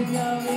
you know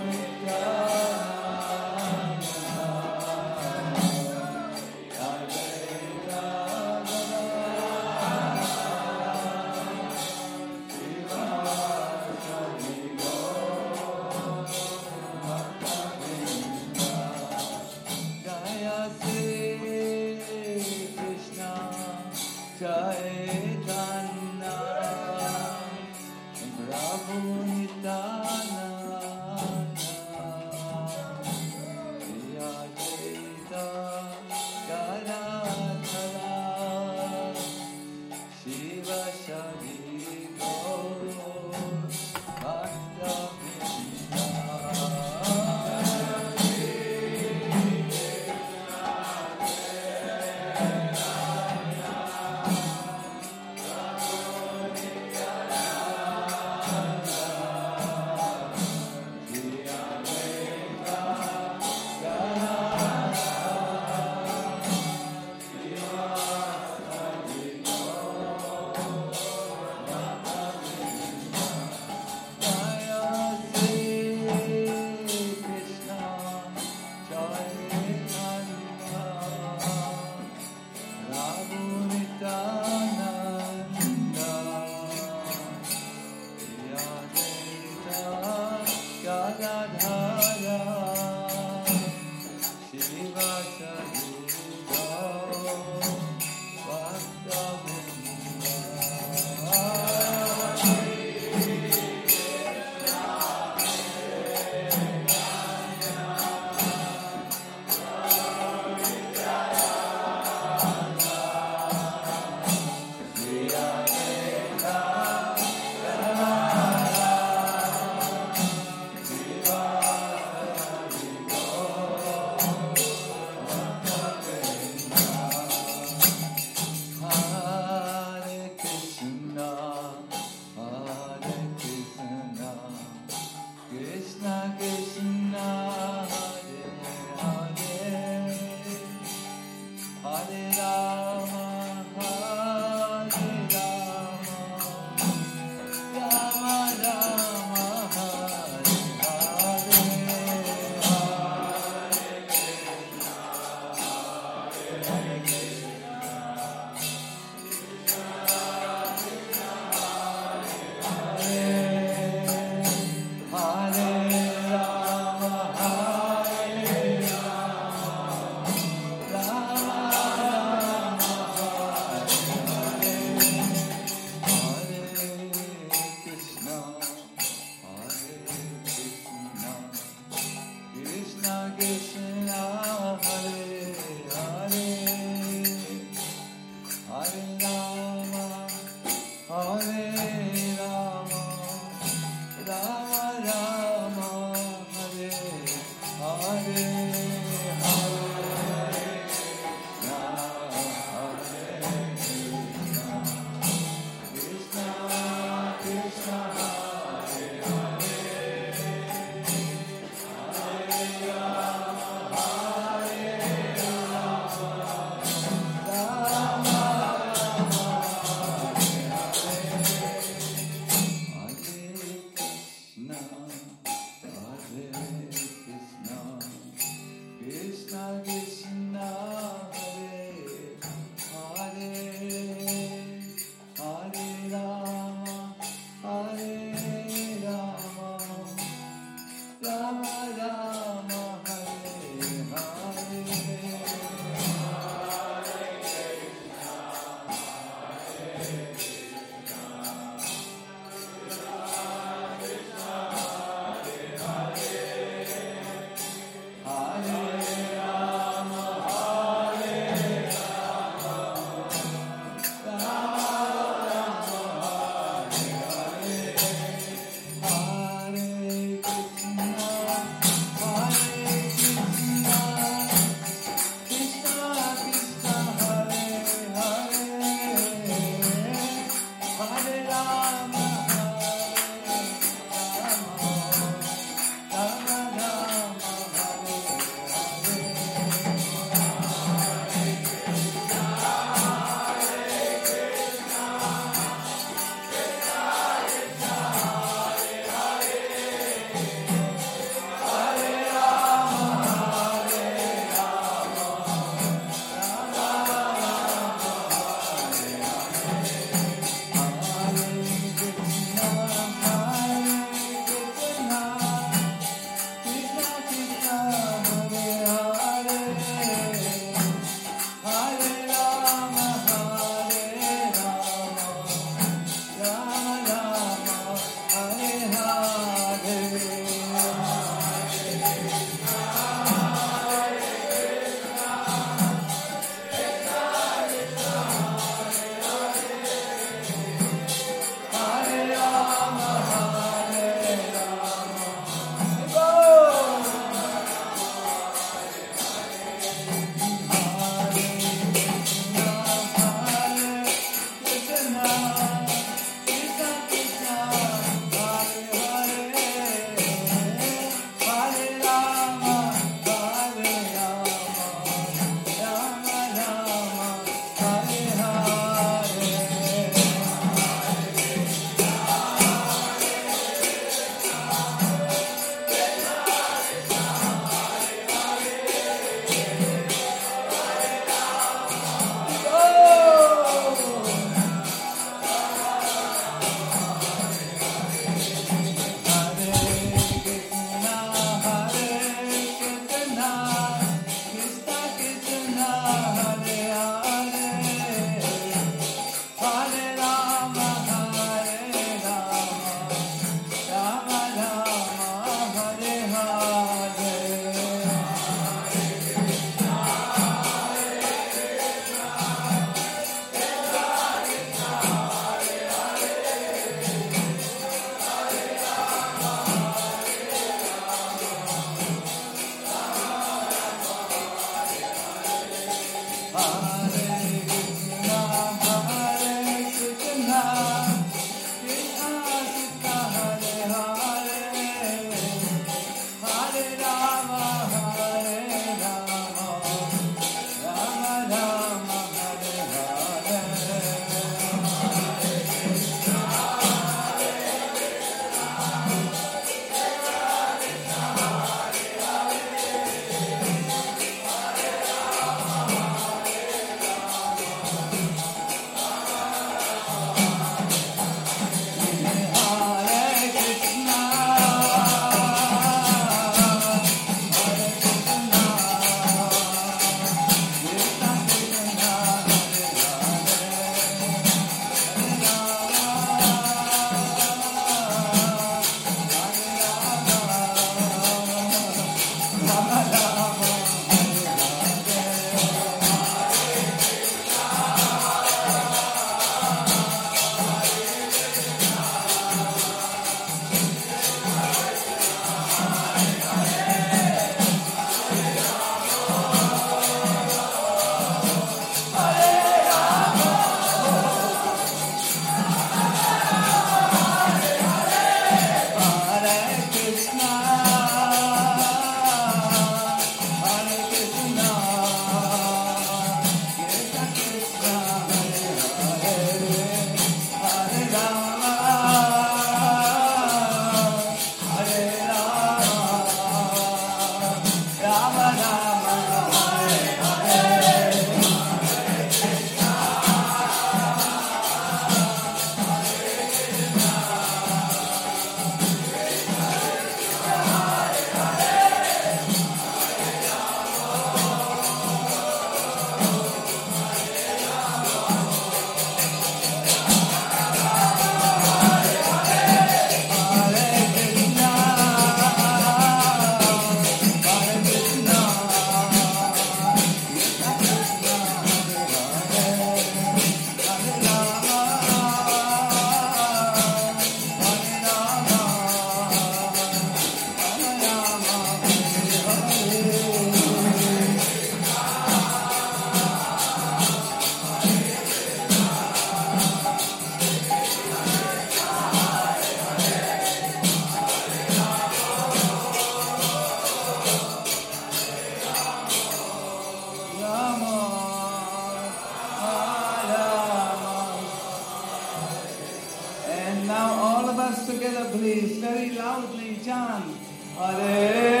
And now all of us together, please, very loudly chant. Hare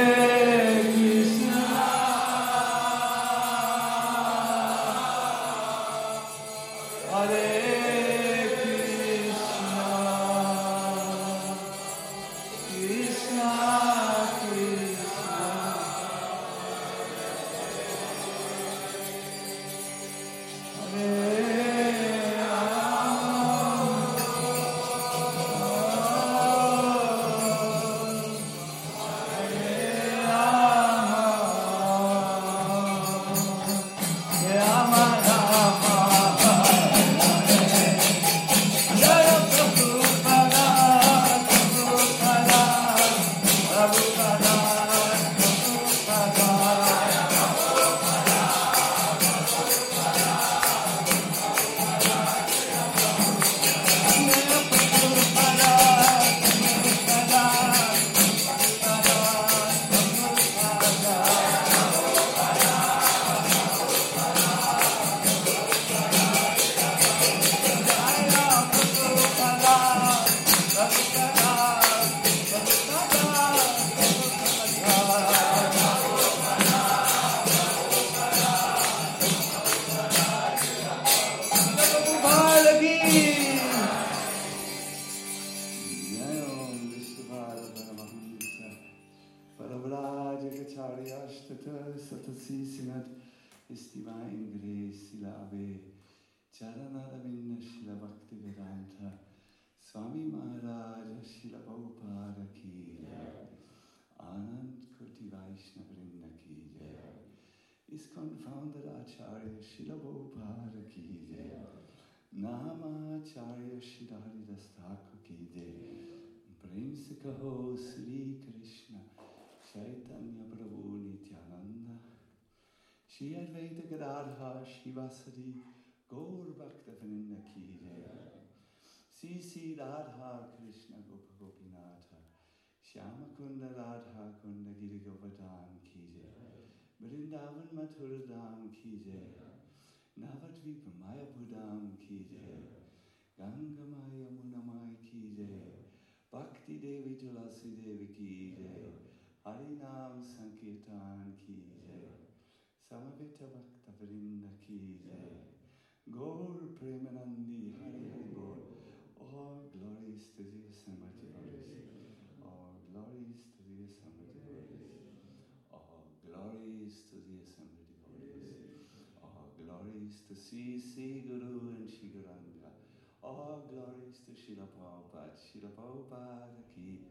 His divine grace, Sila Ave, Charanaravinda Shila Bhakti Vedanta, Swami Maharaj Shila Prabhupada ki. Anand Koti Vaishnava Vrinda ki jai. ISKCON founder Acharya Shila Prabhupada ki. Namacharya Shila Haridas Thakur ki jai. प्रेम से कहो श्री कृष्ण चैतन्य प्रभु नित्यानंद श्री अद्वैत गदाधा शिवासरी गौर भक्त वृंद की जय श्री श्री राधा कृष्ण गोप गोपीनाथ श्याम कुंड राधा कुंड गिरि गोवर्धन की जय वृंदावन मथुर धाम की जय नवद्वीप मायापुर धाम की जय गंगा माय यमुना माय की जय भक्ति देवी तुलसी देवी की जय हरि नाम संकीर्तन की जय समवेत भक्त वृंद की जय गौर प्रेमानंदी हरि हरि बोल all glories to the Samati Bodhis. All glories to the Samati Bodhis. All glories to the Samati Bodhis. All glories to Sri Sri Guru and Shri Guranga. All glories to Srila Prabhupada. Srila Prabhupada ki